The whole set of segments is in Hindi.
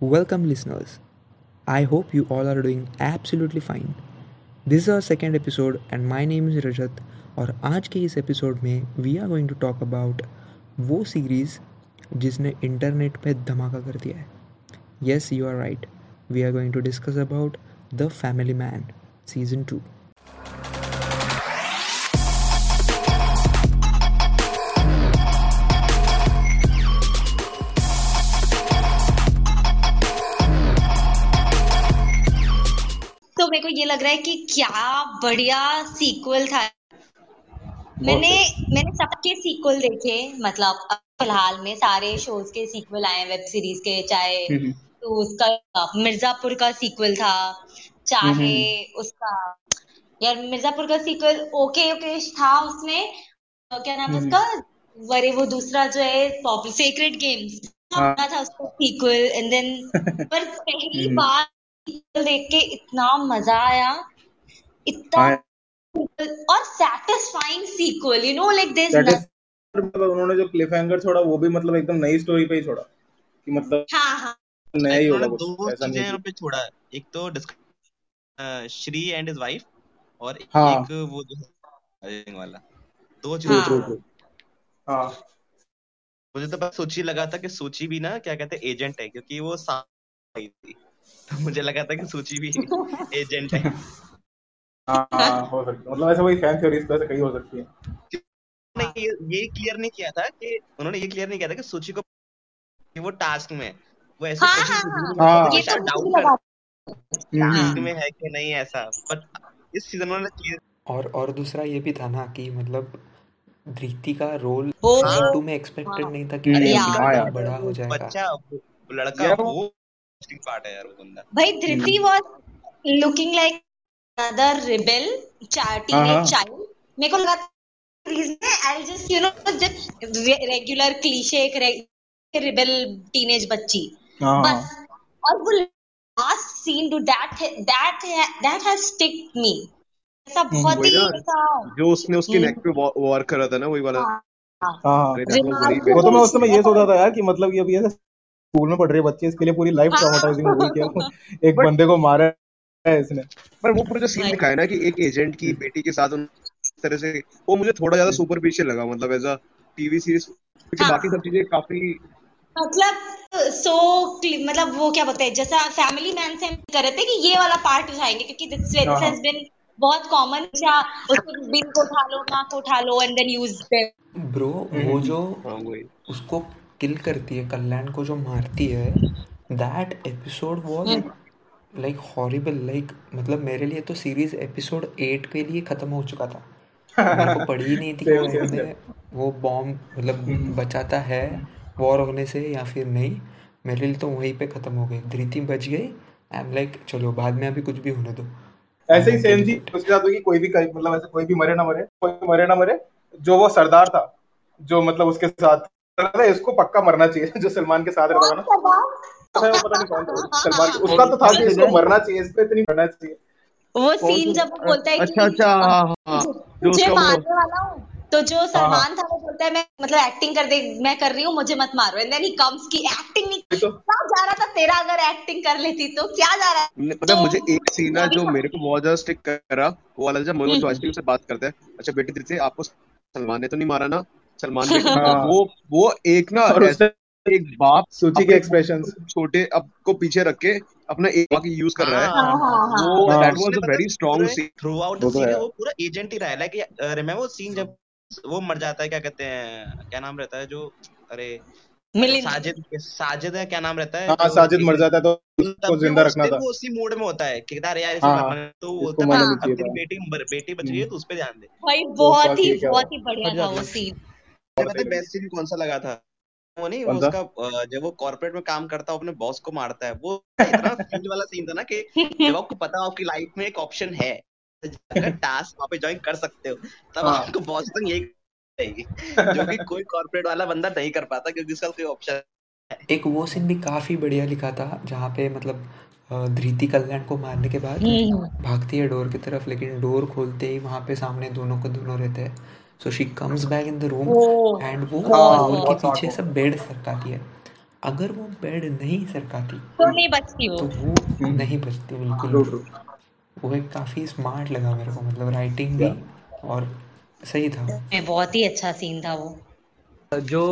Welcome, listeners. I hope you all are doing absolutely fine. This is our second episode, and my name is Rajat. और आज के इस एपिसोड में we are going to talk about वो सीरीज़ जिसने इंटरनेट पे धमाका कर दिया है yes you are right we are going to discuss about the family man season two को ये लग रहा है कि क्या बढ़िया सीक्वल था। मैंने मैंने सबके सीक्वल देखे मतलब फ़िलहाल में सारे शोज़ के सीक्वल आए वेब सीरीज़ के चाहे हम्म, तो उसका मिर्जापुर का सीक्वल था चाहे हम्म, उसका यार मिर्जापुर का सीक्वल ओके ओके था उसमें क्या नाम है हम्म, उसका? वरे वो दूसरा जो है पॉपुलर सीक्रेट गेम्स था उसका सीक्वल एंड देन पर पहली हम्म, बार देख के इतना मज़ा आया इतना और satisfying sequel you know like this मतलब उन्होंने जो क्लिफ हैंगर छोड़ा वो भी मतलब एकदम नई स्टोरी पे ही छोड़ा। कि मतलब हाँ हाँ। नया ही होगा दो चीज़ें नहीं यहाँ पे छोड़ा एक तो श्री एंड हिज वाइफ और हाँ। एक वो जो है वाला। दो चीज़ें हाँ। हाँ। मुझे तो बस सोची लगा था कि सूची भी ना क्या कहते एजेंट है क्योंकि वो साथ आई थी। तो मुझे लगा था कि सूची भी एजेंट है। हाँ हाँ, हो सकता है। मतलब ऐसा वही फ़ैन थ्योरीज तो ऐसे कई हो सकती है। नहीं ये ये क्लियर नहीं किया था कि उन्होंने ये क्लियर नहीं किया था कि सूची को वो टास्क में है। वो ऐसे हाँ क्वेश्चन हाँ हाँ तो डाउट कर हम्म टास्क हम्म में है कि नहीं ऐसा। बट इस सीज़न में क्लियर और और दूसरा ये भी था ना कि मतलब धृति का रोल सीज़न टू में एक्सपेक्टेड नहीं था कि अरे बड़ा हो जाएगा। बच्चा लड़का वो इंटरेस्टिंग पार्ट है यार वो बंदा। भाई Dhriti was looking like another rebel हाँ टीनेज हाँ चाइल्ड मेरे को लगा I just you know just regular cliche एक रिबेल टीनेज बच्ची. हाँ हाँ। बस और वो last scene do that that that has stick me ऐसा हम्म बहुत ही जो उसने उसके नेक हम्म, पे वार कर रहा था ना वही वाला। हाँ हाँ। हाँ हाँ। वो तो मैं उस समय ये सोचा था यार कि मतलब ये अभी ऐसे स्कूल में पढ़ रहे बच्चे इसके लिए पूरी लाइफ हाँ। ट्रॉमेटाइजिंग हो गई क्या एक बंदे को मारा है इसने। पर वो पूरा जो सीन दिखाया ना कि एक एजेंट की बेटी के साथ उन तरह से वो मुझे थोड़ा ज़्यादा सुपरफिशियल लगा मतलब एज अ टीवी सीरीज़ क्योंकि हाँ। बाकी सब चीज़ें काफ़ी मतलब सो मतलब वो क्या बोलते हैं जैसा फैमिली मैन से हम कर रहे थे कि ये वाला पार्ट उठाएँगे क्योंकि दिस दिस हैज़ बीन बहुत कॉमन अच्छा उसको बिल को उठा लो नाक को उठा लो एंड देन यूज़ ब्रो वो हम्म। जो हाँ उसको किल करती है कल्याण को जो मारती है that episode was like horrible like मतलब मेरे लिए तो सीरीज़ एपिसोड एट के लिए खत्म हो चुका था। मेरे को ही नहीं थी। कि में वो बॉम्ब मतलब हम्म। बचाता है वॉर होने से या फिर नहीं मेरे लिए तो वहीं पे खत्म हो गई। धृति बच गई। आई एम लाइक चलो बाद में अभी कुछ भी होने दो। ऐसे ही सेम थी। उसके साथ कि कोई भी मतलब ऐसे कोई भी मरे ना मरे कोई मरे ना मरे जो वो सरदार था जो मतलब उसके साथ था, इसको पक्का मरना चाहिए जो सलमान के साथ रहता था ना। सा था? था, वो पता नहीं कौन था। सलमान उसका तो था कि इसको मरना चाहिए इसको इतनी मरना चाहिए। वो सीन जब वो बोलता है अच्छा कि अच्छा हाँ हाँ। उसका वो मारने वाला हूँ। तो जो हाँ हाँ। सलमान था वो बोलता है मैं मतलब एक्टिंग कर दे मैं कर रही हूँ मुझे मत मारो। एंड देन ही कम्स की एक्टिंग नहीं तो क्या जा रहा था तेरा अगर एक्टिंग कर लेती तो? क्या जा रहा है? पता है तो मुझे एक सीन है जो मेरे को बहुत ज़्यादा स्टिक करा वो वाला जब मनोज हम्म, वाजपेयी से बात करता है। अच्छा बेटी दीदी आपको सलमान ने तो नहीं मारा ना? सलमान बेटी हाँ। वो वो एक ना एक बाप सूची के अपने एक्सप्रेशंस छोटे अब को पीछे रख के अपना एक बाप यूज़ कर रहा है। हाँ हाँ हाँ वो that was a very strong scene throughout the है। वो पूरा एजेंट ही रहा है। लाइक रिमेम्बर वो सीन जब वो मर जाता है क्या कहते हैं क्या नाम रहता है जो अरे साजिद साजिद है क्या नाम रहता है हाँ साजिद मर जाता है तो उसको ज़िंदा रखना था। वो उसी मूड में होता है कि यार यार इसे हाँ मरना तो वो बोलता है बेटी बेटी बच गई है तो उस पे ध्यान दे। भाई बहुत ही बहुत ही बढ़िया था वो सीन पता है बेस्ट सीन कौन सा लगा था? वो नहीं वो उसका जब वो कॉर्पोरेट में काम करता है अपने बॉस को मारता है वो इतना फील वाला सीन था ना कि जब आपको पता हो आपकी लाइफ में एक ऑप्शन है अगर टास्क वहाँ पे ज्वाइन कर सकते हो तब हाँ। आपको बॉस तो यही जो कि कोई कॉर्पोरेट वाला बंदा नहीं कर पाता क्योंकि उसका कोई ऑप्शन एक वो सीन भी काफ़ी बढ़िया लिखा था जहाँ पे मतलब धृति कल्याण को मारने के बाद हम्म। भागती है डोर की तरफ़ लेकिन डोर खोलते ही वहाँ पे सामने दोनों को दोनों रहते हैं। So she comes back in the room and वो हाँ डोर के पीछे वो सब बेड सरकाती है। अगर वो पेड़ नहीं सरकाती तो नहीं बचती तो वो वो नहीं बचती बिल्कुल वो एक काफ़ी स्मार्ट लगा मेरे को मतलब राइटिंग भी और सही था। में बहुत ही अच्छा सीन था वो। जो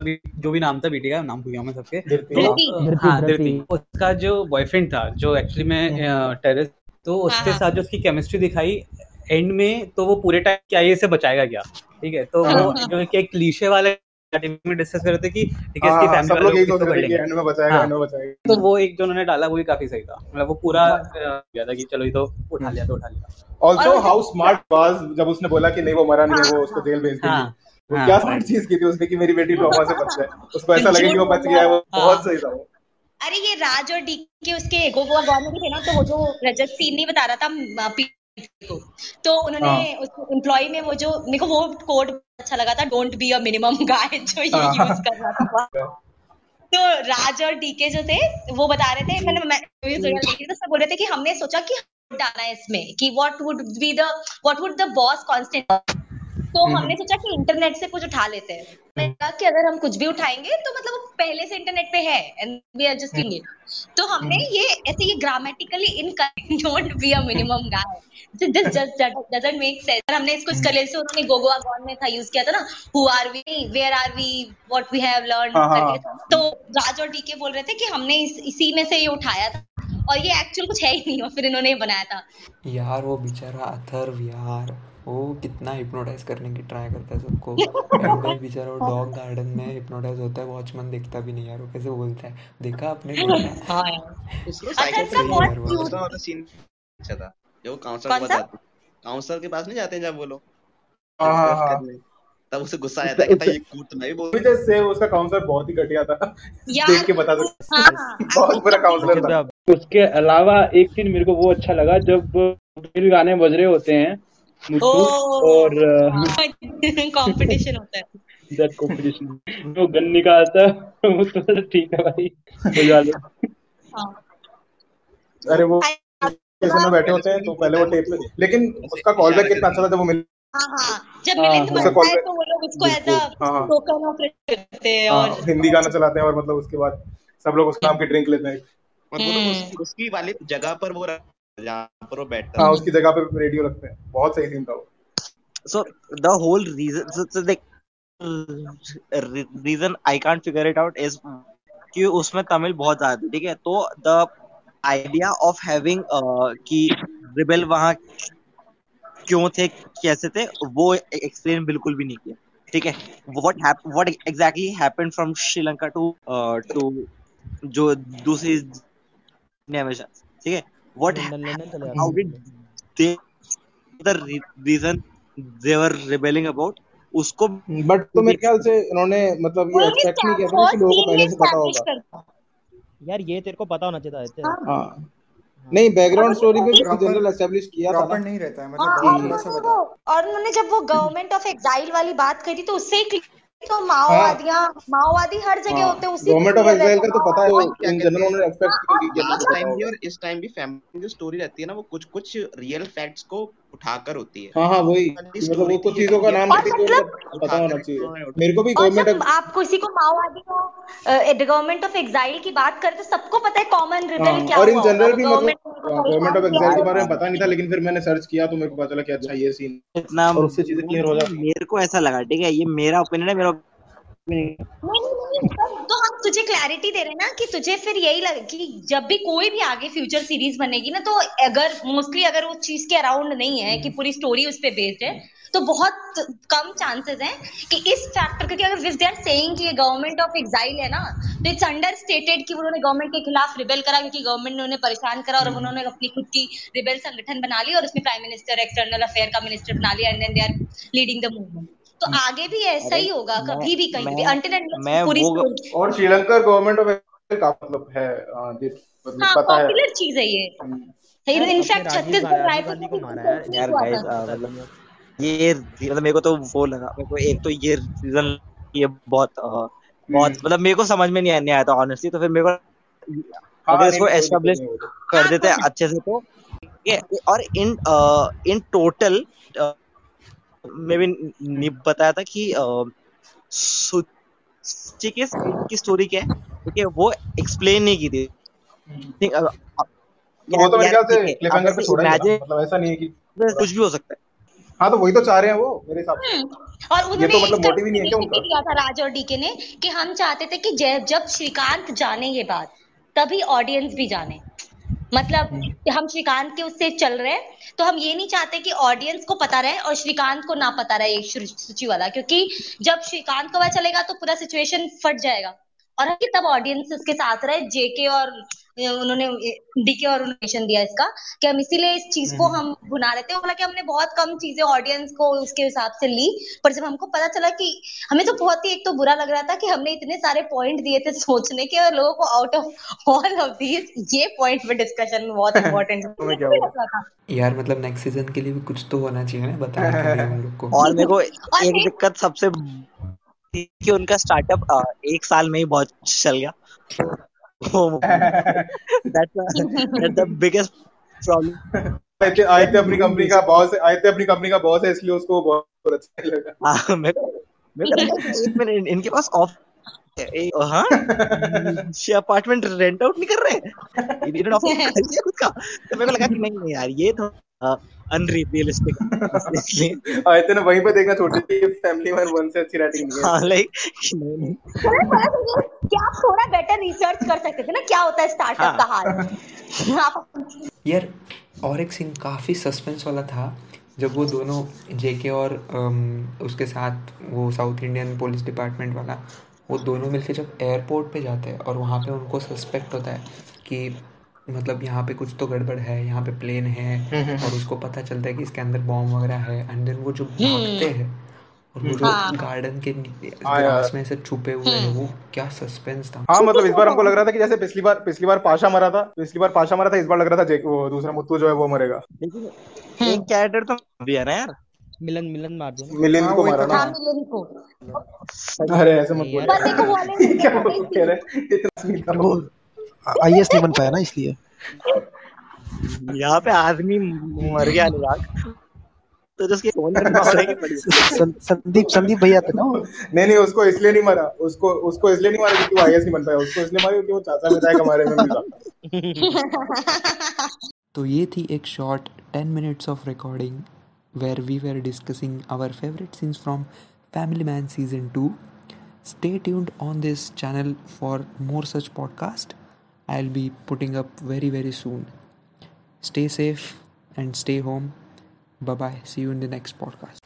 जो भी नाम था बेटी का नाम भूल गया मैं सबके। तो, हाँ। धृति उसका जो बॉयफ्रेंड था जो एक्चुअली में टेरेस तो उसके हाँ। साथ जो उसकी केमिस्ट्री दिखाई एंड में तो वो पूरे टाइम क्या ये से बचाएगा क्या ठीक है तो वो हाँ। जो कि एक क्लीशे वाले में डिस्कस कर रहे थे कि ठीक है हाँ, इसकी हाँ, फैमिली सब वाले लोग लोग कर लेंगे एंड में बचाएगा हाँ। एंड में बचाएगा तो वो एक जो उन्होंने डाला वो भी काफ़ी सही था मतलब वो पूरा किया था कि चलो ये तो उठा लिया तो उठा लिया ऑल्सो हाउ स्मार्ट वाज जब उसने बोला कि नहीं वो मरा नहीं है वो उसको जेल भेज देंगे हाँ वो हाँ। क्या स्मार्ट चीज़ की थी उसने कि मेरी बेटी ट्रॉमा से बच जाए उसको ऐसा लगे कि वो बच गया है वो हाँ। बहुत सही था वो अरे ये राज और डी के उसके गोवा गवर्नमेंट थे ना तो वो जो रजत सीन नहीं बता रहा था पी- को तो उन्होंने हाँ। उस एम्प्लॉय में वो जो मेरे को वो कोड अच्छा लगा था don't be a minimum guy जो ये हाँ। यूज़ कर रहा था तो राज और डीके जो थे वो बता रहे थे मैंने मैं तो सब बोल रहे थे कि हमने सोचा कि डाला है इसमें कि what would be the what would the boss constant तो हमने सोचा कि इंटरनेट से कुछ उठा लेते हैं। मैंने कहा कि अगर हम कुछ भी उठाएँगे तो मतलब वो पहले से इंटरनेट पे है and we are just it तो हमने ये ऐसे ये grammatically incorrect don't be a minimum guy this just doesn't make sense हमने इसको इस कलर से उन्होंने गोगो गॉन में था यूज़ किया था ना who are we where are we what we have learn करके। तो राज और डीके बोल रहे थे कि हमने इस, इसी में से ये उठाया था। और ये एक्चुअल कुछ है ही नहीं और फिर इन्होंने बनाया था। यार वो बेचारा अथर्व यार। वो कितना हिप्नोटाइज करने की ट्राई करता है सबको। एंड में बेचारा वो डॉग गार्डन में हिप्नोटाइज होता है वॉचमैन देखता भी नहीं यार वो कैसे बोलता है? देखा आपने? हाँ यार। उसको अच्छा, अच्छा, सीन अच्छा था। जो काउंसलर के पास काउंसलर के पास नहीं जाते हैं जब वो लोग? तब उसे गुस्सा आता है कहता ये कूट तो मैं भी बोल मुझे से उसका काउंसलर बहुत ही घटिया था। यार, देख के बता सकते हाँ। बहुत बुरा काउंसलर था। उसके अलावा एक सीन मेरे को वो अच्छा लगा जब फिर गाने बज रहे होते हैं मुझको और कंपटीशन होता है। दैट कॉम्पिटिशन वो गन निकालता है वो तो ठीक है भाई बजा लो। हाँ। अरे वो स्टेशन में बैठे होते हैं तो पहले वो टेप में लेकिन उसका कॉल बैक कितना अच्छा था जब वो मिल हाँ हाँ। जब हाँ, उसका तो वो लोग उसको एज। टोकन ऑफ़ करते और हिंदी गाना चलाते हैं और मतलब उसके बाद सब लोग उस नाम की ड्रिंक लेते हैं। लोग हम्म। उसकी, उसकी वाली जगह पर वो जहाँ पर वो बैठता हाँ। है उसकी जगह पे रेडियो रखते हैं। बहुत सही सीन था वो। So the whole reason so, so like re- reason I can't figure it out कि उसमें तमिल बहुत ज़्यादा थी ठीक है? तो द आइडिया ऑफ़ हैविंग कि रिबेल वहाँ क्यों थे कैसे थे वो एक्सप्लेन बिल्कुल भी नहीं किया। ठीक है? What what exactly happened from Sri Lanka to to जो दूसरी में ठीक है? What did they the re- reason they were rebelling about उसको बट तो मेरे ख्याल से उन्होंने मतलब ये एक्सपेक्ट नहीं किया था कि लोगों को पहले से पता होगा। यार ये तेरे को पता होना चाहिए था। हाँ। नहीं बैकग्राउंड स्टोरी पे भी जनरल एस्टेब्लिश किया था प्रॉपर नहीं रहता है हाँ, मतलब और बहुत थोड़ा सा उन्होंने बता। और उन्होंने जब वो गवर्नमेंट ऑफ़ एग्जाइल वाली बात करी तो उससे ही तो माओवादियाँ माओवादी हर जगह होते हैं उसी गवर्नमेंट ऑफ़ एग्जाइल एक्साइल का तो पता है इन जनरल उन्होंने एक्सपेक्ट किया लास्ट था टाइम भी और इस टाइम भी फैमिली जो स्टोरी रहती है ना वो कुछ कुछ रियल फैक्ट्स को उठाकर होती है। हाँ हाँ वही। मतलब वो कुछ चीज़ों का नाम मतलब- पता होना चाहिए मेरे को भी गवर्नमेंट आप किसी को माओवादी को गवर्नमेंट ऑफ़ एग्जाइल की बात करते तो सबको पता है कॉमन रिबेल क्या और इन जनरल भी मतलब गवर्नमेंट ऑफ़ एक्साइल के बारे में पता नहीं था लेकिन फिर मैंने सर्च किया तो मेरे को पता चला कि अच्छा ये सीन इतना और उससे चीज़ें क्लियर हो जाती हैं। मेरे को ऐसा लगा ठीक है ये मेरा ओपिनियन है मेरा तो- हम तुझे क्लैरिटी दे रहे हैं ना कि तुझे फिर यही लगे कि जब भी कोई भी आगे फ्यूचर सीरीज़ बनेगी ना तो अगर मोस्टली अगर उस चीज़ के अराउंड नहीं है, कि पूरी स्टोरी उस पे बेस्ड है तो बहुत कम चांसेस हैं कि इस फैक्टर क्योंकि अगर विफ दे आर सेइंग कि ये गवर्नमेंट ऑफ़ एग्जाइल है ना तो इट्स अंडर स्टेटेड कि उन्होंने गवर्नमेंट के खिलाफ रिबेल करा, क्योंकि गवर्नमेंट ने उन्हें परेशान करा और उन्होंने अपनी खुद की रिबेल संगठन बना ली और उसमें प्राइम मिनिस्टर एक्सटर्नल अफेयर का मिनिस्टर बना लिया and then they are leading the movement तो आगे भी ऐसा ही होगा कभी भी कहीं भी अंटिल एंड मैं पूरी वो- और श्रीलंका गवर्नमेंट ऑफ़ का मतलब है हाँ, मतलब हाँ पता है। पॉपुलर चीज़ है ये। इनफैक्ट छत्तीसगढ़ रायपुर को भी मारा यार। यार गाइस मतलब ये मतलब मेरे को तो वो लगा मेरे को एक तो ये सीज़न ये बहुत बहुत हम्म। मतलब मेरे को समझ में नहीं आया आया था ऑनेस्टली तो फिर मेरे को हाँ, अगर इसको एस्टेब्लिश कर देते अच्छे से तो ये और इन इन टोटल मे भी नहीं बताया था कि सु, चिक इज़ की स्टोरी क्या है? ठीक है वो एक्सप्लेन नहीं की थी। ठीक अब- अब- तो वो तो मेरे ख्याल से ठीक क्लिफ हैंगर अब पे छोड़ा ही मतलब ऐसा नहीं है कि कुछ भी हो सकता है। हाँ तो वही तो चाह रहे हैं वो मेरे हिसाब से। और उन्होंने तो मतलब motive ही नहीं है क्या दिया था राज और डीके ने कि हम चाहते थे कि जब जब श्रीकांत जाने ये बात तभी ऑडियंस भी जाने। मतलब हम श्रीकांत के उससे चल रहे हैं तो हम ये नहीं चाहते कि ऑडियंस को पता रहे और श्रीकांत को ना पता रहे सूची वाला क्योंकि जब श्रीकांत को वह चलेगा तो पूरा सिचुएशन फट जाएगा। और कि तब ऑडियंस उसके साथ रहे जेके और उन्होंने डीके और नोटिफिकेशन दिया इसका कि हम इसीलिए इस चीज़ को हम भुना रहे थे हालाँकि हमने बहुत कम चीज़ें ऑडियंस को उसके हिसाब से ली पर जब हमको पता चला कि हमें तो बहुत ही एक तो बुरा लग रहा था कि हमने इतने सारे पॉइंट दिए थे सोचने के और लोगों को out of all of these ये पॉइंट पे डिस्कशन बहुत इंपॉर्टेंट यार मतलब नेक्स्ट सीज़न के लिए भी कुछ तो होना चाहिए ना लिए हम लोग को। और मेरे को एक एक- दिक्कत सबसे कि उनका स्टार्टअप एक साल में ही बहुत चल गया। दैट्स द बिगेस्ट प्रॉब्लम आए थे अपनी कंपनी का बॉस आए थे अपनी कंपनी का बॉस है इसलिए उसको बहुत अच्छा लगा हाँ मेरे मेरे इनके पास ऑफ़ हाँ? ये अपार्टमेंट रेंट आउट नहीं कर रहे? खरीद लिया खुद का। तो मेरे को लगा कि नहीं नहीं यार ये तो अनरियलिस्टिक इसलिए आदित्य ने वहीं पे देखना फैमिली मैन वन से अच्छी राइटिंग नहीं है। हाँ लाइक नहीं तो ये- क्या आप थोड़ा बेटर रिसर्च कर सकते थे ना? क्या होता है स्टार्टअप का हाल? यार और एक सीन काफ़ी सस्पेंस वाला था जब वो दोनों जेके और उसके साथ वो साउथ इंडियन पुलिस डिपार्टमेंट वाला वो दोनों मिलके जब एयरपोर्ट पे जाते हैं और वहाँ पे उनको सस्पेक्ट होता है कि मतलब यहाँ पे कुछ तो गड़बड़ है यहाँ पे प्लेन है और उसको पता चलता है कि इसके अंदर बॉम्ब वगैरह है एंड देन वो जो भागते हैं और वो जो हाँ। गार्डन के हाँ ग्रास में से छुपे हुए हैं वो क्या सस्पेंस था। हाँ मतलब इस बार हमको लग रहा था कि जैसे पिछली बार पिछली बार पाशा मरा था पिछली बार पाशा मरा था इस बार लग रहा था वो दूसरा मुत्तू जो है वो मरेगा। लेकिन एक कैरेक्टर तो भी है ना यार। मिलन मिलन मार दिया ना मिलिंद हाँ, को मारा ना। मिलन को। अरे ऐसे मत यार। पर देखो वाले क्या बोल। कह रहे इतना नहीं था वो आईएएस नहीं बन पाया ना इसलिए। यहाँ पे आदमी मर गया अनुराग। तो जिसके फ़ोन बड़ी संदीप संदीप भैया थे ना नहीं नहीं उसको इसलिए नहीं मारा। उसको उसको इसलिए नहीं मारा क्योंकि वो आईएएस नहीं बन पाया। उसको इसलिए मारा क्योंकि वो चाचा विधायक हमारे में भी था तो ये थी एक short ten minutes of recording where we were discussing our favorite scenes from Family Man season 2. Stay tuned on this channel for more such podcast. I'll be putting up very very soon. Stay safe and stay home. Bye bye. See you in the next podcast.